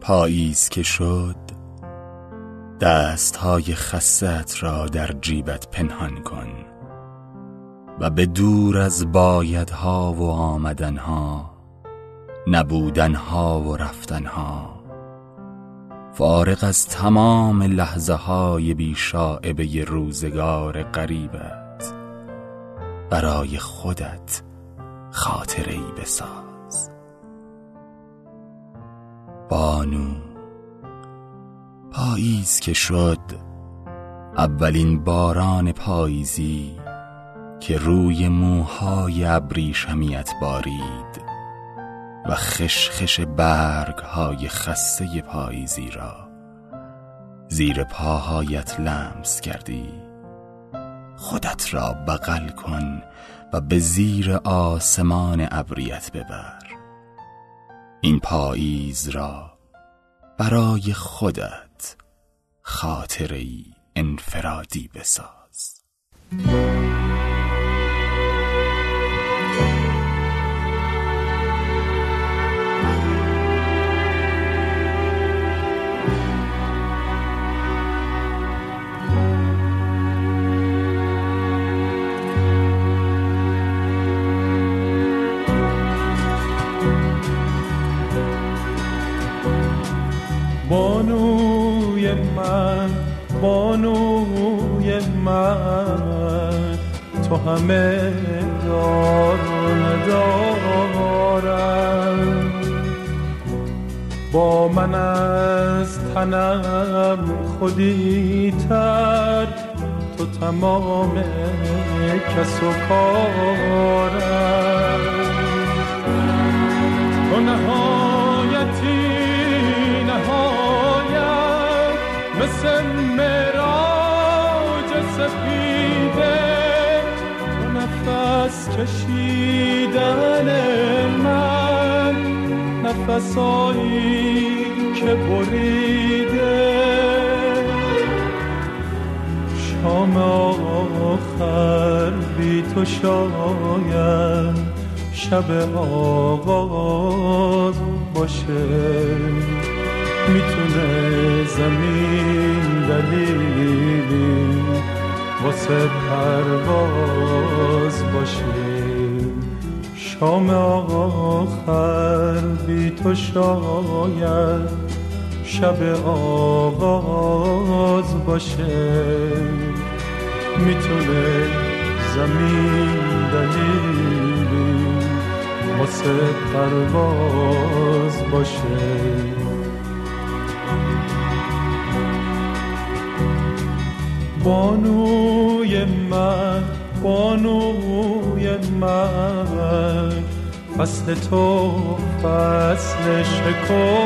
پاییز که شد دستهای خست را در جیبت پنهان کن و به دور از بایدها و آمدنها نبودنها و رفتنها. فارغ از تمام لحظه های بیشائبه روزگار قریبت برای خودت خاطره ای بساز. بانو. پاییز که شد اولین باران پاییزی که روی موهای ابریشمیت بارید و خشخش برگ های خسته پاییزی را زیر پاهایت لمس کردی. خودت را بغل کن و به زیر آسمان ابریت ببر. این پاییز را برای خودت خاطری انفرادی بساز. من بانوی من. تو همه دار ندارم. با من از تنم خودی تر. تو تمام کس و کارم. تو نهایتی مثل مراج سپیده تو نفس کشیدن من نفسایی که بریده شام آخر بی تو شاید شب آغاز باشه می‌تونه زمین دلیلی واسه پرواز باشه شام آخر بی تو شاید. شب آغاز باشه می‌تونه زمین دلیلی واسه پرواز باشه بانوی من بانوی من. فصل تو فصل شکفتن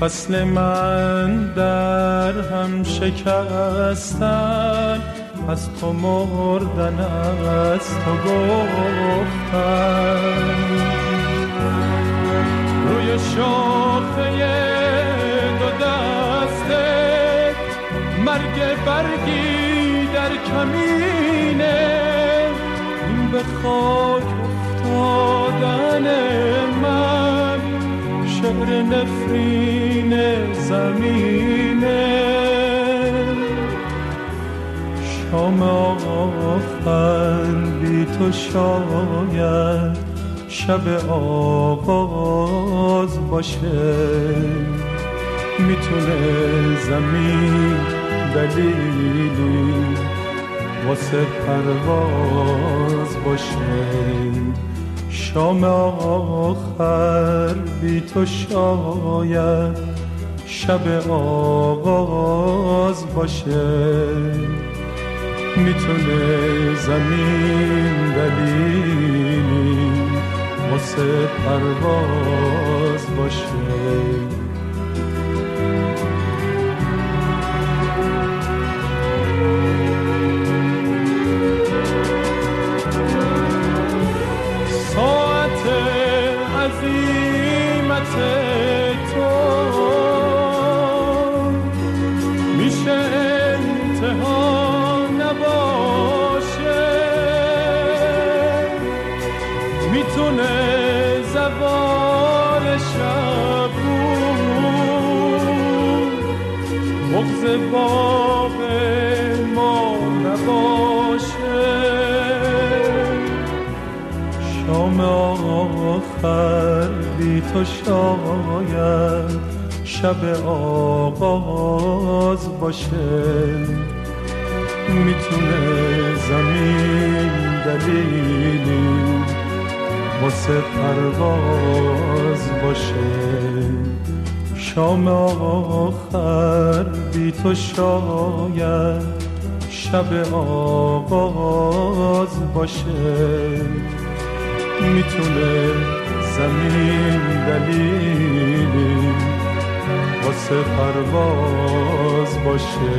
فصل من در هم شکستن از تو مردن از تو گفتن روی شاخه مرگ برگی در کمینه. این به خاک افتادن من شعر نفرین زمینه. شام آخر بی تو شاید شب آغاز باشه. می‌تونه زمین دلیلی واسه پرواز باشه. شام آخر بی تو شاید شب آغاز باشه. می‌تونه زمین دلیلی واسه پرواز باشه. می‌تونه زوال شب بغز باغ ما نباشه. شام آخر بی تو شاید شب آغاز باشه. می‌تونه زمین دلیلی واسه پرواز باشه. شام آخر بی تو شاید شب آغاز باشه. می‌تونه زمین دلیلی واسه پرواز باشه.